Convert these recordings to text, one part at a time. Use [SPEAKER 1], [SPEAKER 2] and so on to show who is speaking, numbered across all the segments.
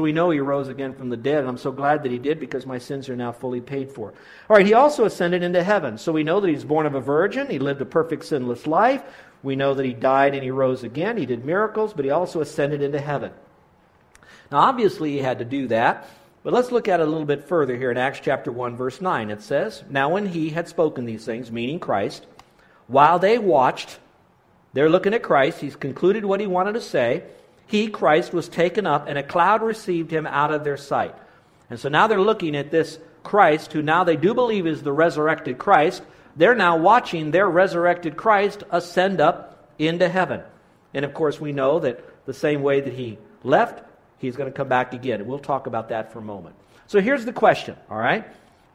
[SPEAKER 1] So we know he rose again from the dead, and I'm so glad that he did because my sins are now fully paid for. All right, he also ascended into heaven. So we know that he's born of a virgin, he lived a perfect sinless life. We know that he died and he rose again. He did miracles, but he also ascended into heaven. Now, obviously, he had to do that, but let's look at it a little bit further here in Acts chapter 1, verse 9. It says, Now when he had spoken these things, meaning Christ, while they watched, they're looking at Christ, he's concluded what he wanted to say he, Christ, was taken up, and a cloud received him out of their sight. And so now they're looking at this Christ, who now they do believe is the resurrected Christ. They're now watching their resurrected Christ ascend up into heaven. And of course, we know that the same way that he left, he's going to come back again. And we'll talk about that for a moment. So here's the question, all right?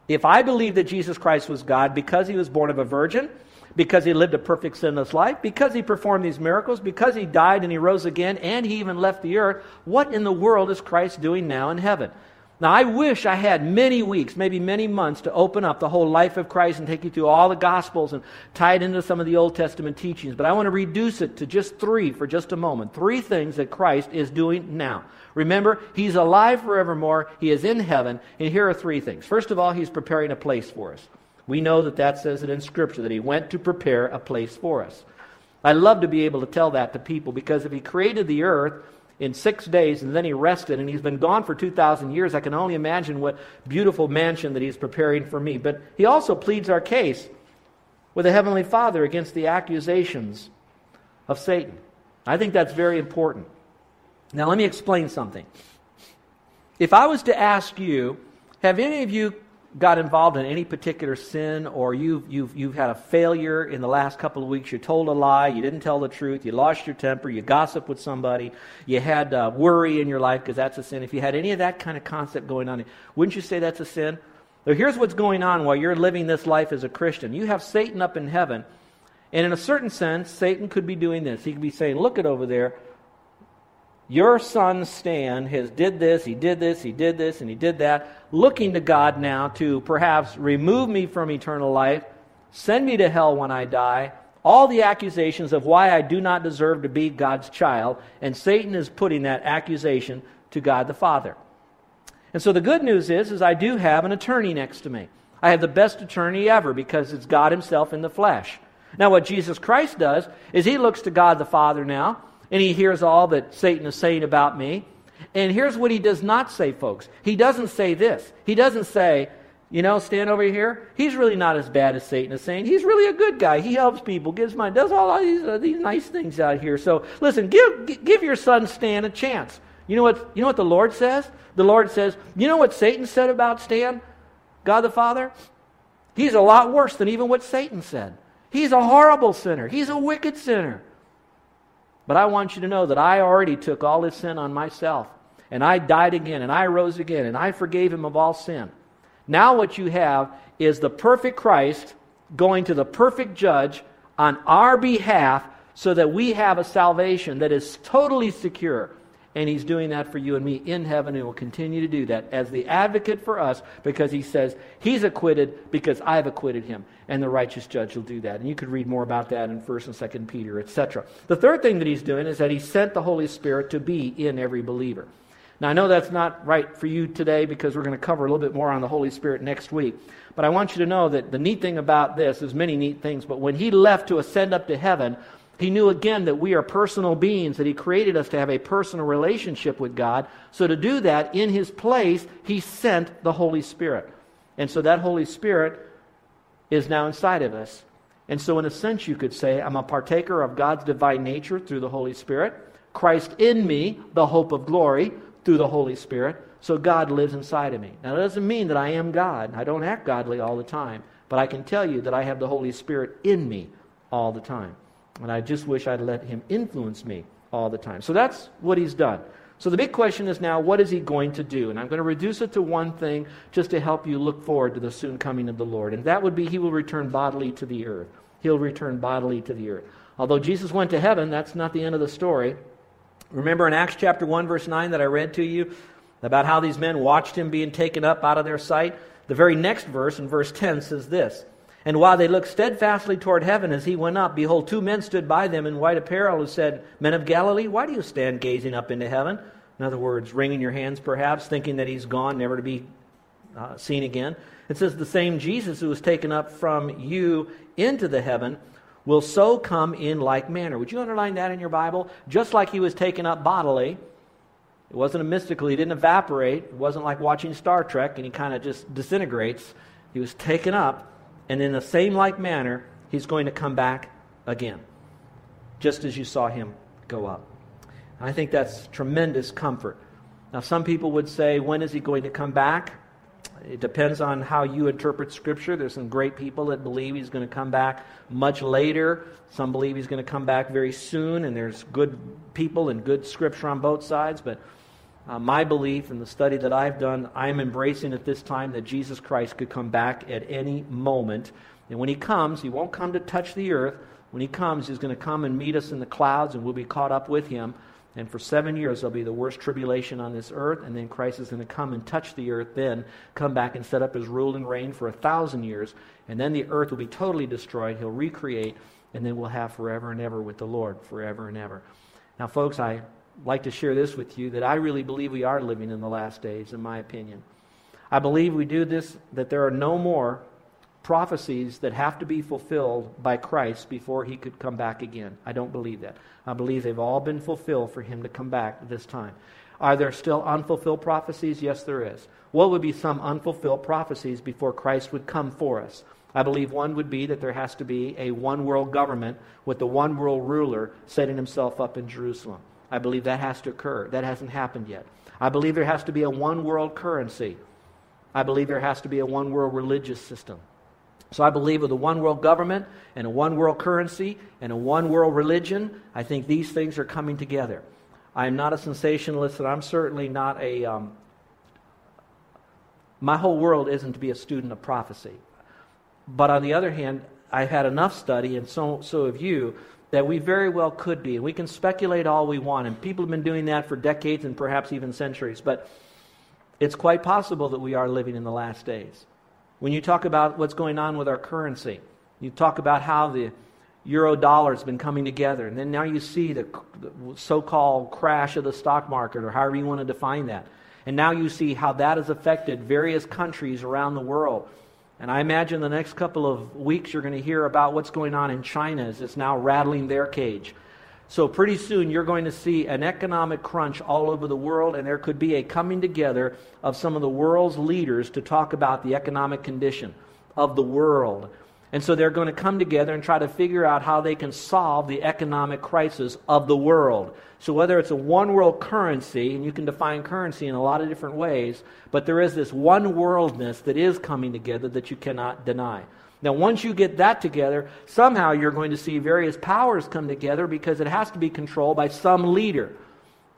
[SPEAKER 1] If I believe that Jesus Christ was God because he was born of a virgin, because he lived a perfect sinless life, because he performed these miracles, because he died and he rose again, and he even left the earth, what in the world is Christ doing now in heaven? Now, I wish I had many weeks, maybe many months, to open up the whole life of Christ and take you through all the Gospels and tie it into some of the Old Testament teachings. But I want to reduce it to just three for just a moment. Three things that Christ is doing now. Remember, He's alive forevermore, He is in heaven, and here are three things. First of all, He's preparing a place for us. We know that that says it in Scripture, that He went to prepare a place for us. I love to be able to tell that to people because if He created the earth in six days and then He rested and He's been gone for 2,000 years, I can only imagine what beautiful mansion that He's preparing for me. But He also pleads our case with the Heavenly Father against the accusations of Satan. I think that's very important. Now, let me explain something. If I was to ask you, have any of you got involved in any particular sin or you've, you've, you've had a failure in the last couple of weeks, you told a lie, you didn't tell the truth, you lost your temper, you gossiped with somebody, you had uh, worry in your life because that's a sin. If you had any of that kind of concept going on, wouldn't you say that's a sin? Now, here's what's going on while you're living this life as a Christian. You have Satan up in heaven, and in a certain sense, Satan could be doing this. He could be saying, Look at over there. Your son Stan has did this, he did this, he did this, and he did that, looking to God now to perhaps remove me from eternal life, send me to hell when I die, all the accusations of why I do not deserve to be God's child, and Satan is putting that accusation to God the Father. And so the good news is, is I do have an attorney next to me. I have the best attorney ever because it's God himself in the flesh. Now what Jesus Christ does is he looks to God the Father now and he hears all that Satan is saying about me. And here's what he does not say, folks. He doesn't say this. He doesn't say, you know, Stan over here. He's really not as bad as Satan is saying. He's really a good guy. He helps people, gives money, does all these, uh, these nice things out here. So listen, give, give your son Stan a chance. You know, what, you know what the Lord says? The Lord says, you know what Satan said about Stan, God the Father? He's a lot worse than even what Satan said. He's a horrible sinner. He's a wicked sinner. But I want you to know that I already took all his sin on myself. And I died again, and I rose again, and I forgave him of all sin. Now, what you have is the perfect Christ going to the perfect judge on our behalf so that we have a salvation that is totally secure. And he's doing that for you and me in heaven and will continue to do that as the advocate for us because he says he's acquitted because I've acquitted him. And the righteous judge will do that. And you could read more about that in 1st and 2nd Peter, etc. The third thing that he's doing is that he sent the Holy Spirit to be in every believer. Now, I know that's not right for you today because we're going to cover a little bit more on the Holy Spirit next week. But I want you to know that the neat thing about this is many neat things. But when he left to ascend up to heaven, he knew again that we are personal beings, that He created us to have a personal relationship with God. So, to do that, in His place, He sent the Holy Spirit. And so, that Holy Spirit is now inside of us. And so, in a sense, you could say, I'm a partaker of God's divine nature through the Holy Spirit. Christ in me, the hope of glory, through the Holy Spirit. So, God lives inside of me. Now, that doesn't mean that I am God. I don't act godly all the time. But I can tell you that I have the Holy Spirit in me all the time. And I just wish I'd let him influence me all the time. So that's what he's done. So the big question is now, what is he going to do? And I'm going to reduce it to one thing just to help you look forward to the soon coming of the Lord. And that would be he will return bodily to the earth. He'll return bodily to the earth. Although Jesus went to heaven, that's not the end of the story. Remember in Acts chapter 1, verse 9, that I read to you about how these men watched him being taken up out of their sight? The very next verse, in verse 10, says this And while they looked steadfastly toward heaven as he went up, behold, two men stood by them in white apparel who said, Men of Galilee, why do you stand gazing up into heaven? In other words, wringing your hands perhaps, thinking that he's gone, never to be uh, seen again. It says, The same Jesus who was taken up from you into the heaven will so come in like manner. Would you underline that in your Bible? Just like he was taken up bodily. It wasn't a mystical, he didn't evaporate. It wasn't like watching Star Trek and he kind of just disintegrates. He was taken up, and in the same like manner, he's going to come back again, just as you saw him go up. I think that's tremendous comfort. Now, some people would say, when is he going to come back? It depends on how you interpret Scripture. There's some great people that believe he's going to come back much later. Some believe he's going to come back very soon, and there's good people and good Scripture on both sides. But uh, my belief and the study that I've done, I'm embracing at this time that Jesus Christ could come back at any moment. And when he comes, he won't come to touch the earth. When he comes, he's going to come and meet us in the clouds, and we'll be caught up with him. And for seven years, there'll be the worst tribulation on this earth, and then Christ is going to come and touch the earth, then come back and set up his rule and reign for a thousand years, and then the earth will be totally destroyed. He'll recreate, and then we'll have forever and ever with the Lord, forever and ever. Now, folks, I like to share this with you that I really believe we are living in the last days, in my opinion. I believe we do this, that there are no more prophecies that have to be fulfilled by Christ before he could come back again. I don't believe that. I believe they've all been fulfilled for him to come back this time. Are there still unfulfilled prophecies? Yes, there is. What would be some unfulfilled prophecies before Christ would come for us? I believe one would be that there has to be a one world government with the one world ruler setting himself up in Jerusalem. I believe that has to occur. That hasn't happened yet. I believe there has to be a one world currency. I believe there has to be a one world religious system. So I believe with a one world government and a one world currency and a one world religion, I think these things are coming together. I am not a sensationalist, and I'm certainly not a. Um, my whole world isn't to be a student of prophecy. But on the other hand, I've had enough study, and so, so have you, that we very well could be. And we can speculate all we want, and people have been doing that for decades and perhaps even centuries. But it's quite possible that we are living in the last days. When you talk about what's going on with our currency, you talk about how the euro dollar has been coming together, and then now you see the, so called crash of the stock market, or however you want to define that. And now you see how that has affected various countries around the world. And I imagine the next couple of weeks you're going to hear about what's going on in China as it's now rattling their cage. So, pretty soon, you're going to see an economic crunch all over the world, and there could be a coming together of some of the world's leaders to talk about the economic condition of the world. And so, they're going to come together and try to figure out how they can solve the economic crisis of the world. So, whether it's a one world currency, and you can define currency in a lot of different ways, but there is this one worldness that is coming together that you cannot deny. Now, once you get that together, somehow you're going to see various powers come together because it has to be controlled by some leader.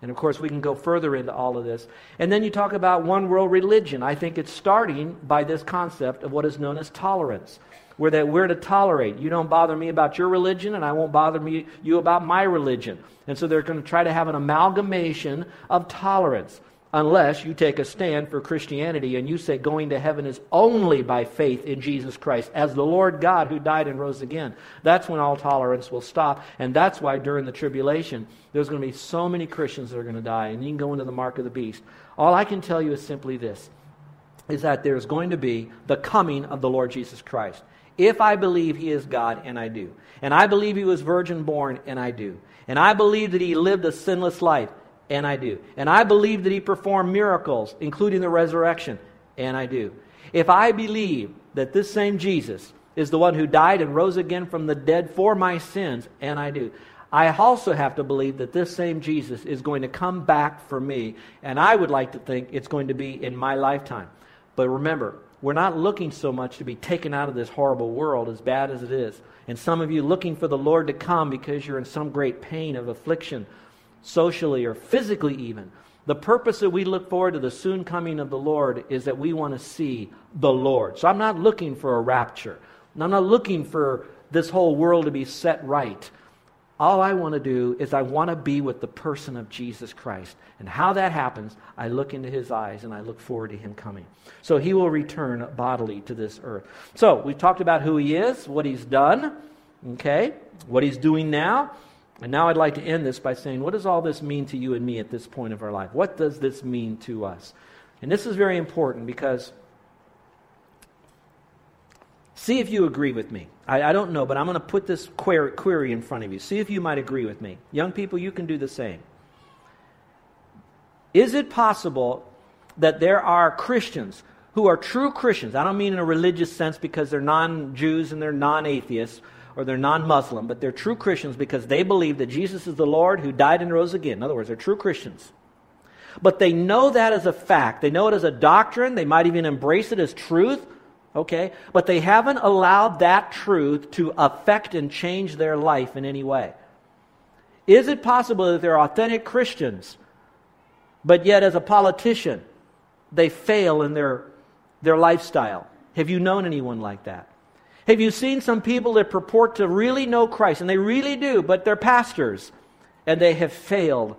[SPEAKER 1] And of course, we can go further into all of this. And then you talk about one world religion. I think it's starting by this concept of what is known as tolerance, where that we're to tolerate. You don't bother me about your religion, and I won't bother me, you about my religion. And so they're going to try to have an amalgamation of tolerance unless you take a stand for Christianity and you say going to heaven is only by faith in Jesus Christ as the Lord God who died and rose again. That's when all tolerance will stop. And that's why during the tribulation, there's going to be so many Christians that are going to die, and you can go into the mark of the beast. All I can tell you is simply this is that there's going to be the coming of the Lord Jesus Christ. If I believe he is God, and I do, and I believe he was virgin born, and I do, and I believe that he lived a sinless life, and I do. And I believe that he performed miracles, including the resurrection, and I do. If I believe that this same Jesus is the one who died and rose again from the dead for my sins, and I do. I also have to believe that this same Jesus is going to come back for me, and I would like to think it's going to be in my lifetime. But remember, we're not looking so much to be taken out of this horrible world, as bad as it is. And some of you looking for the Lord to come because you're in some great pain of affliction socially or physically even. The purpose that we look forward to the soon coming of the Lord is that we want to see the Lord. So I'm not looking for a rapture. I'm not looking for this whole world to be set right. All I want to do is I want to be with the person of Jesus Christ. And how that happens, I look into his eyes and I look forward to him coming. So he will return bodily to this earth. So we've talked about who he is, what he's done, okay, what he's doing now. And now I'd like to end this by saying, what does all this mean to you and me at this point of our life? What does this mean to us? And this is very important because see if you agree with me. I, I don't know, but I'm going to put this query, query in front of you. See if you might agree with me. Young people, you can do the same. Is it possible that there are Christians who are true Christians? I don't mean in a religious sense because they're non Jews and they're non atheists or they're non Muslim, but they're true Christians because they believe that Jesus is the Lord who died and rose again. In other words, they're true Christians. But they know that as a fact. They know it as a doctrine. They might even embrace it as truth. Okay? But they haven't allowed that truth to affect and change their life in any way. Is it possible that they're authentic Christians, but yet as a politician, they fail in their, their lifestyle? Have you known anyone like that? Have you seen some people that purport to really know Christ, and they really do, but they're pastors, and they have failed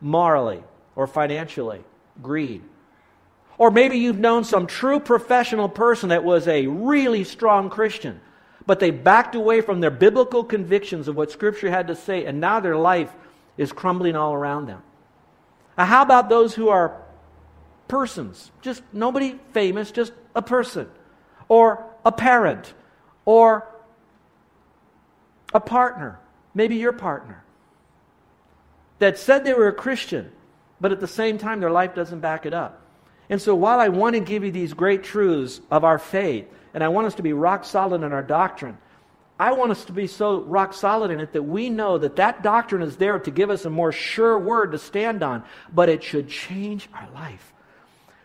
[SPEAKER 1] morally or financially? Greed. Or maybe you've known some true professional person that was a really strong Christian, but they backed away from their biblical convictions of what Scripture had to say, and now their life is crumbling all around them. Now, how about those who are persons? Just nobody famous, just a person, or a parent, or a partner, maybe your partner, that said they were a Christian, but at the same time their life doesn't back it up. And so while I want to give you these great truths of our faith, and I want us to be rock solid in our doctrine, I want us to be so rock solid in it that we know that that doctrine is there to give us a more sure word to stand on, but it should change our life.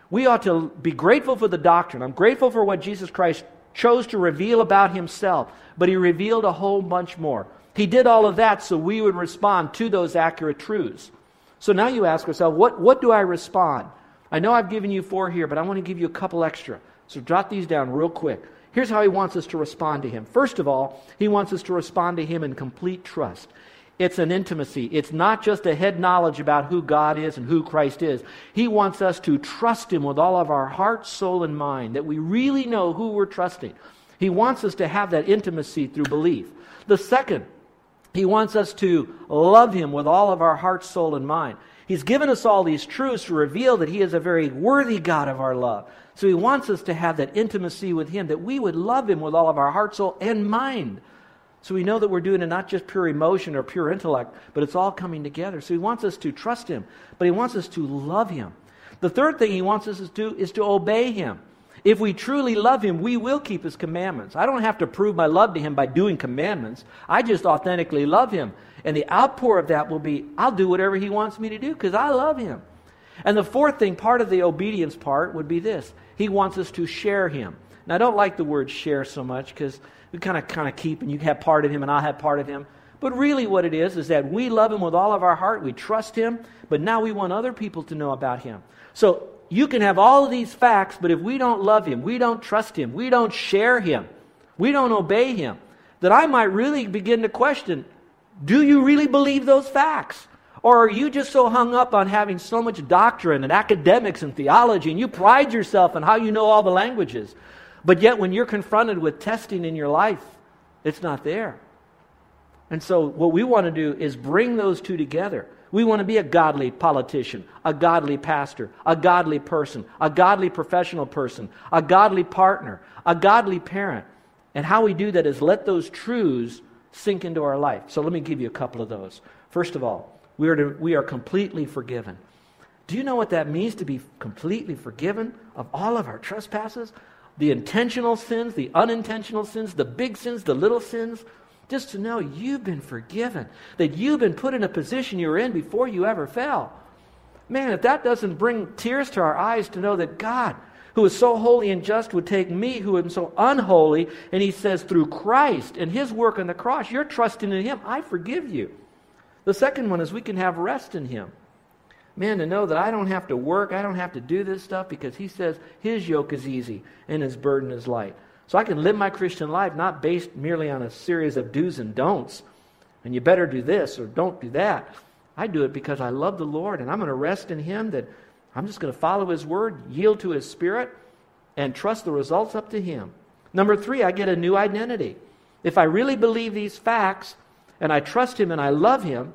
[SPEAKER 1] We ought to be grateful for the doctrine. I'm grateful for what Jesus Christ chose to reveal about himself, but he revealed a whole bunch more. He did all of that so we would respond to those accurate truths. So now you ask yourself, what, what do I respond? I know I've given you four here, but I want to give you a couple extra. So jot these down real quick. Here's how he wants us to respond to him. First of all, he wants us to respond to him in complete trust. It's an intimacy. It's not just a head knowledge about who God is and who Christ is. He wants us to trust him with all of our heart, soul, and mind, that we really know who we're trusting. He wants us to have that intimacy through belief. The second, he wants us to love him with all of our heart, soul, and mind. He's given us all these truths to reveal that He is a very worthy God of our love. So He wants us to have that intimacy with Him, that we would love Him with all of our heart, soul, and mind. So we know that we're doing it not just pure emotion or pure intellect, but it's all coming together. So He wants us to trust Him, but He wants us to love Him. The third thing He wants us to do is to obey Him. If we truly love Him, we will keep His commandments. I don't have to prove my love to Him by doing commandments. I just authentically love Him. And the outpour of that will be I'll do whatever He wants me to do because I love Him. And the fourth thing, part of the obedience part, would be this He wants us to share Him. Now, I don't like the word share so much because we kind of kind of keep, and you have part of Him, and I'll have part of Him. But really, what it is is that we love Him with all of our heart, we trust Him, but now we want other people to know about Him. So you can have all of these facts, but if we don't love Him, we don't trust Him, we don't share Him, we don't obey Him, that I might really begin to question do you really believe those facts? Or are you just so hung up on having so much doctrine and academics and theology, and you pride yourself on how you know all the languages, but yet when you're confronted with testing in your life, it's not there? And so, what we want to do is bring those two together. We want to be a godly politician, a godly pastor, a godly person, a godly professional person, a godly partner, a godly parent. And how we do that is let those truths sink into our life. So let me give you a couple of those. First of all, we are, to, we are completely forgiven. Do you know what that means to be completely forgiven of all of our trespasses? The intentional sins, the unintentional sins, the big sins, the little sins. Just to know you've been forgiven, that you've been put in a position you were in before you ever fell. Man, if that doesn't bring tears to our eyes to know that God, who is so holy and just, would take me, who am so unholy, and he says, through Christ and his work on the cross, you're trusting in him. I forgive you. The second one is we can have rest in him. Man, to know that I don't have to work, I don't have to do this stuff because he says his yoke is easy and his burden is light. So I can live my Christian life not based merely on a series of do's and don'ts and you better do this or don't do that. I do it because I love the Lord and I'm going to rest in Him that I'm just going to follow His word, yield to His Spirit, and trust the results up to Him. Number three, I get a new identity. If I really believe these facts and I trust Him and I love Him,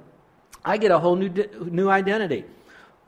[SPEAKER 1] I get a whole new, new identity.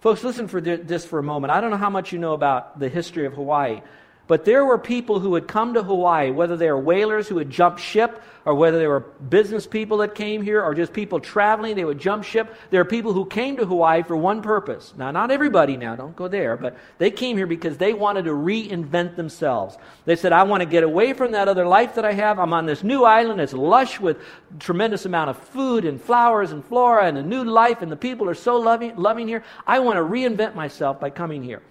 [SPEAKER 1] Folks, listen for this for a moment. I don't know how much you know about the history of Hawaii, but there were people who would come to Hawaii, whether they were whalers who would jump ship, or whether they were business people that came here, or just people traveling, they would jump ship. There are people who came to Hawaii for one purpose. Now, not everybody now, don't go there, but they came here because they wanted to reinvent themselves. They said, I want to get away from that other life that I have. I'm on this new island. It's lush with tremendous amount of food and flowers and flora and a new life, and the people are so loving, loving here. I want to reinvent myself by coming here.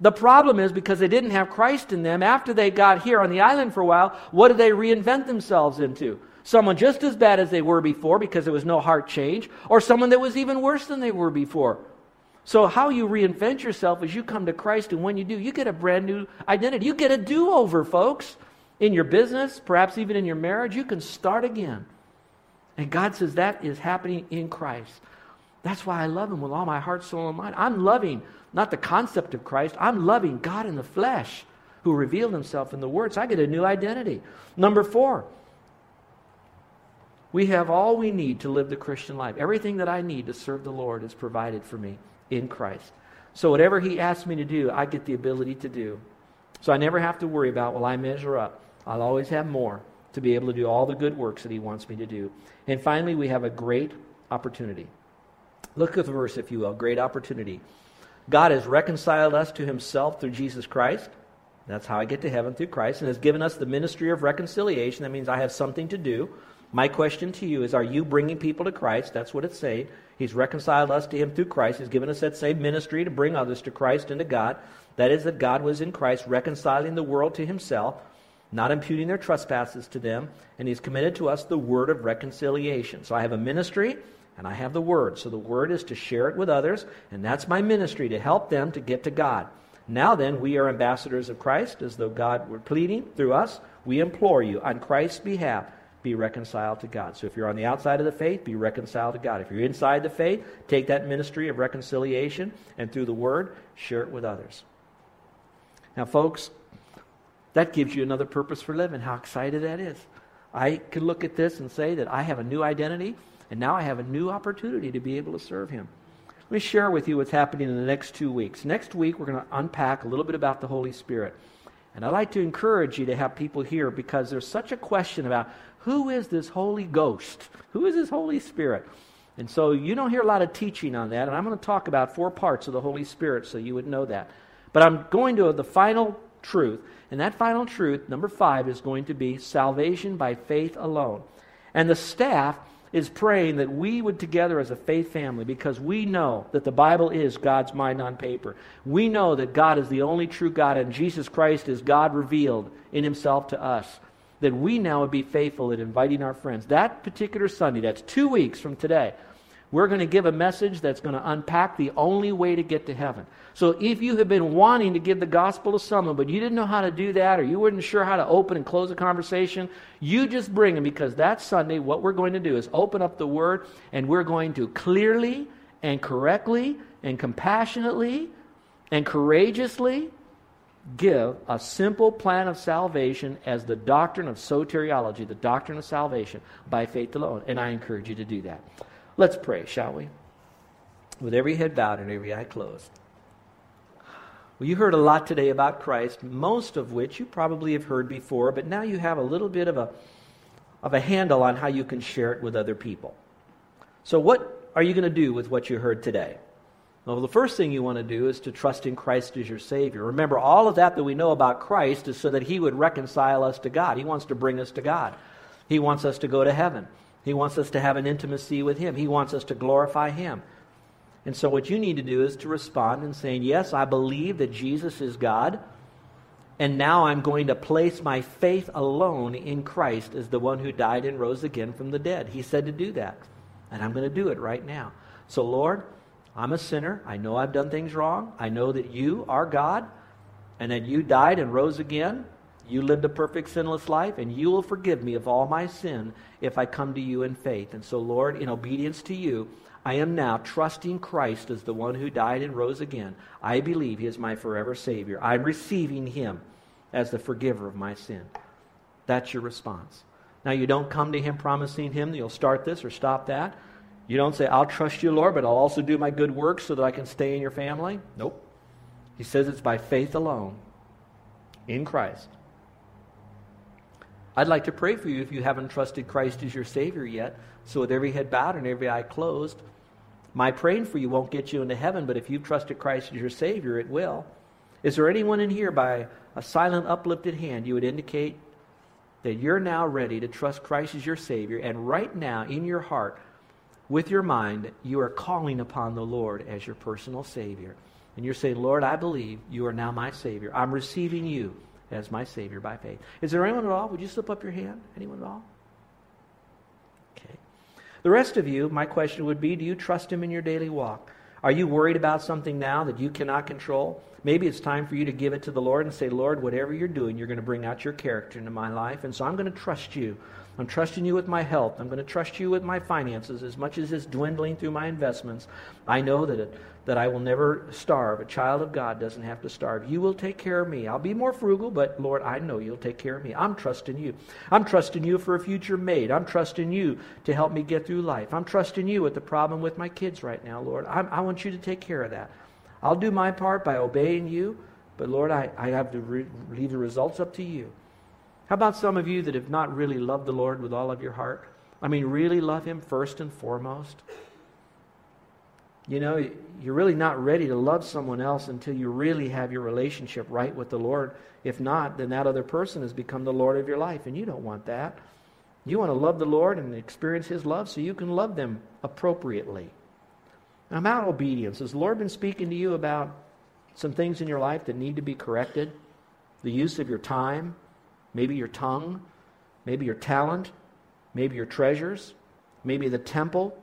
[SPEAKER 1] The problem is because they didn't have Christ in them, after they got here on the island for a while, what did they reinvent themselves into? Someone just as bad as they were before because there was no heart change, or someone that was even worse than they were before. So, how you reinvent yourself is you come to Christ, and when you do, you get a brand new identity. You get a do over, folks. In your business, perhaps even in your marriage, you can start again. And God says that is happening in Christ. That's why I love Him with all my heart, soul, and mind. I'm loving not the concept of Christ. I'm loving God in the flesh who revealed himself in the Word. So I get a new identity. Number four, we have all we need to live the Christian life. Everything that I need to serve the Lord is provided for me in Christ. So whatever He asks me to do, I get the ability to do. So I never have to worry about, will I measure up? I'll always have more to be able to do all the good works that He wants me to do. And finally, we have a great opportunity. Look at the verse, if you will. Great opportunity. God has reconciled us to himself through Jesus Christ. That's how I get to heaven through Christ, and has given us the ministry of reconciliation. That means I have something to do. My question to you is Are you bringing people to Christ? That's what it's saying. He's reconciled us to Him through Christ. He's given us that same ministry to bring others to Christ and to God. That is, that God was in Christ, reconciling the world to Himself, not imputing their trespasses to them, and He's committed to us the word of reconciliation. So I have a ministry and I have the Word. So the Word is to share it with others, and that's my ministry to help them to get to God. Now then, we are ambassadors of Christ, as though God were pleading through us. We implore you, on Christ's behalf, be reconciled to God. So if you're on the outside of the faith, be reconciled to God. If you're inside the faith, take that ministry of reconciliation and through the Word, share it with others. Now, folks, that gives you another purpose for living. How excited that is. I could look at this and say that I have a new identity. And now I have a new opportunity to be able to serve him. Let me share with you what's happening in the next two weeks. Next week, we're going to unpack a little bit about the Holy Spirit. And I'd like to encourage you to have people here because there's such a question about who is this Holy Ghost? Who is this Holy Spirit? And so you don't hear a lot of teaching on that. And I'm going to talk about four parts of the Holy Spirit so you would know that. But I'm going to the final truth. And that final truth, number five, is going to be salvation by faith alone. And the staff is praying that we would together as a faith family, because we know that the Bible is God's mind on paper. We know that God is the only true God and Jesus Christ is God revealed in himself to us. That we now would be faithful in inviting our friends. That particular Sunday, that's two weeks from today, we're going to give a message that's going to unpack the only way to get to heaven. So if you have been wanting to give the gospel to someone, but you didn't know how to do that, or you weren't sure how to open and close a conversation, you just bring them because that Sunday, what we're going to do is open up the Word and we're going to clearly and correctly and compassionately and courageously give a simple plan of salvation as the doctrine of soteriology, the doctrine of salvation by faith alone. And I encourage you to do that. Let's pray, shall we? With every head bowed and every eye closed. Well, you heard a lot today about Christ, most of which you probably have heard before, but now you have a little bit of a, of a handle on how you can share it with other people. So, what are you going to do with what you heard today? Well, the first thing you want to do is to trust in Christ as your Savior. Remember, all of that that we know about Christ is so that He would reconcile us to God. He wants to bring us to God, He wants us to go to heaven. He wants us to have an intimacy with Him. He wants us to glorify Him. And so, what you need to do is to respond and saying, Yes, I believe that Jesus is God. And now I'm going to place my faith alone in Christ as the one who died and rose again from the dead. He said to do that. And I'm going to do it right now. So, Lord, I'm a sinner. I know I've done things wrong. I know that you are God and that you died and rose again You lived a perfect sinless life, and you will forgive me of all my sin if I come to you in faith. And so, Lord, in obedience to you, I am now trusting Christ as the one who died and rose again. I believe he is my forever Savior. I'm receiving him as the forgiver of my sin. That's your response. Now, you don't come to him promising him that you'll start this or stop that. You don't say, I'll trust you, Lord, but I'll also do my good works so that I can stay in your family. Nope. He says it's by faith alone in Christ. I'd like to pray for you if you haven't trusted Christ as your Savior yet. So, with every head bowed and every eye closed, my praying for you won't get you into heaven, but if you've trusted Christ as your Savior, it will. Is there anyone in here by a silent, uplifted hand you would indicate that you're now ready to trust Christ as your Savior, and right now in your heart, with your mind, you are calling upon the Lord as your personal Savior? And you're saying, Lord, I believe you are now my Savior. I'm receiving you as my Savior by faith. Is there anyone at all? Would you slip up your hand? Anyone at all? Okay. The rest of you, my question would be do you trust Him in your daily walk? Are you worried about something now that you cannot control? Maybe it's time for you to give it to the Lord and say, Lord, whatever you're doing, you're going to bring out your character into my life. And so I'm going to trust you. I'm trusting you with my health. I'm going to trust you with my finances as much as it's dwindling through my investments. I know that, it, that I will never starve. A child of God doesn't have to starve. You will take care of me. I'll be more frugal, but Lord, I know you'll take care of me. I'm trusting you. I'm trusting you for a future made. I'm trusting you to help me get through life. I'm trusting you with the problem with my kids right now, Lord. I'm, i want you to take care of that. I'll do my part by obeying you, but Lord, I, I have to re- leave the results up to you. How about some of you that have not really loved the Lord with all of your heart? I mean, really love Him first and foremost? You know, you're really not ready to love someone else until you really have your relationship right with the Lord. If not, then that other person has become the Lord of your life, and you don't want that. You want to love the Lord and experience His love so you can love them appropriately. Now, about obedience, has the Lord been speaking to you about some things in your life that need to be corrected? The use of your time, maybe your tongue, maybe your talent, maybe your treasures, maybe the temple.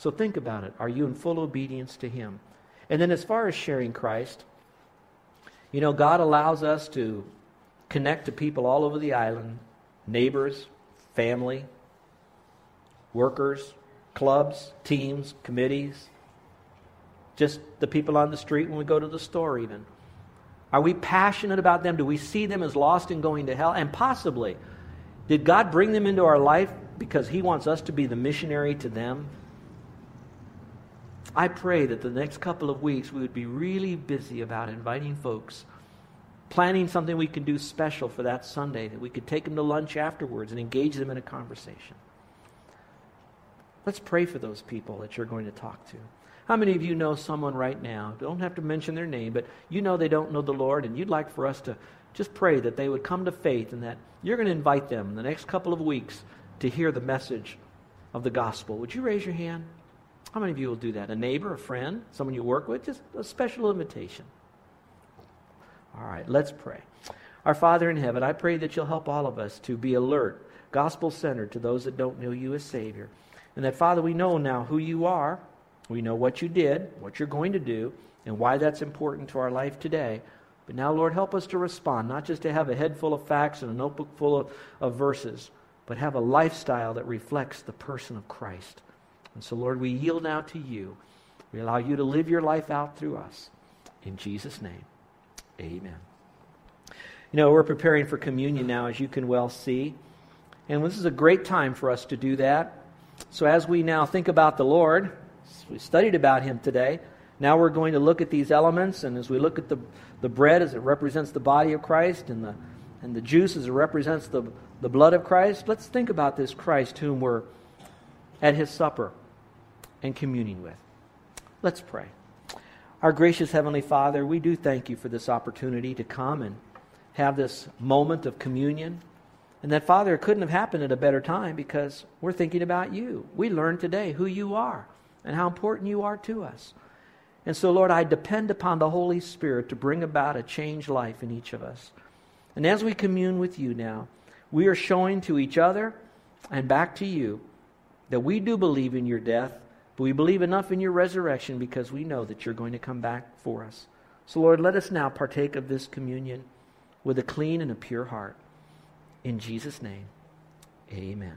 [SPEAKER 1] So think about it. Are you in full obedience to Him? And then, as far as sharing Christ, you know, God allows us to connect to people all over the island neighbors, family, workers, clubs, teams, committees, just the people on the street when we go to the store, even. Are we passionate about them? Do we see them as lost and going to hell? And possibly, did God bring them into our life because He wants us to be the missionary to them? I pray that the next couple of weeks we would be really busy about inviting folks, planning something we can do special for that Sunday, that we could take them to lunch afterwards and engage them in a conversation. Let's pray for those people that you're going to talk to. How many of you know someone right now? Don't have to mention their name, but you know they don't know the Lord, and you'd like for us to just pray that they would come to faith and that you're going to invite them in the next couple of weeks to hear the message of the gospel. Would you raise your hand? How many of you will do that? A neighbor, a friend, someone you work with? Just a special invitation. All right, let's pray. Our Father in heaven, I pray that you'll help all of us to be alert, gospel centered to those that don't know you as Savior. And that, Father, we know now who you are we know what you did, what you're going to do, and why that's important to our life today. But now, Lord, help us to respond, not just to have a head full of facts and a notebook full of, of verses, but have a lifestyle that reflects the person of Christ. And so, Lord, we yield now to you. We allow you to live your life out through us. In Jesus' name, amen. You know, we're preparing for communion now, as you can well see. And this is a great time for us to do that. So, as we now think about the Lord, we studied about him today. Now we're going to look at these elements, and as we look at the, the bread as it represents the body of Christ, and the, and the juice as it represents the, the blood of Christ, let's think about this Christ whom we're at his supper and communing with. Let's pray. Our gracious Heavenly Father, we do thank you for this opportunity to come and have this moment of communion. And that, Father, it couldn't have happened at a better time because we're thinking about you. We learned today who you are and how important you are to us. And so, Lord, I depend upon the Holy Spirit to bring about a changed life in each of us. And as we commune with you now, we are showing to each other and back to you that we do believe in your death, but we believe enough in your resurrection because we know that you're going to come back for us. So, Lord, let us now partake of this communion. with a clean and a pure heart. In Jesus' name, amen.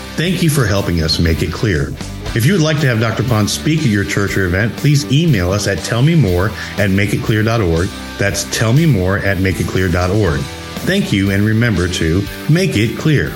[SPEAKER 2] Thank you for helping us make it clear. If you would like to have Dr. Ponz speak at your church or event, please email us at tellmemore at makeitclear.org. That's tellmemore at makeitclear.org. Thank you, and remember to make it clear.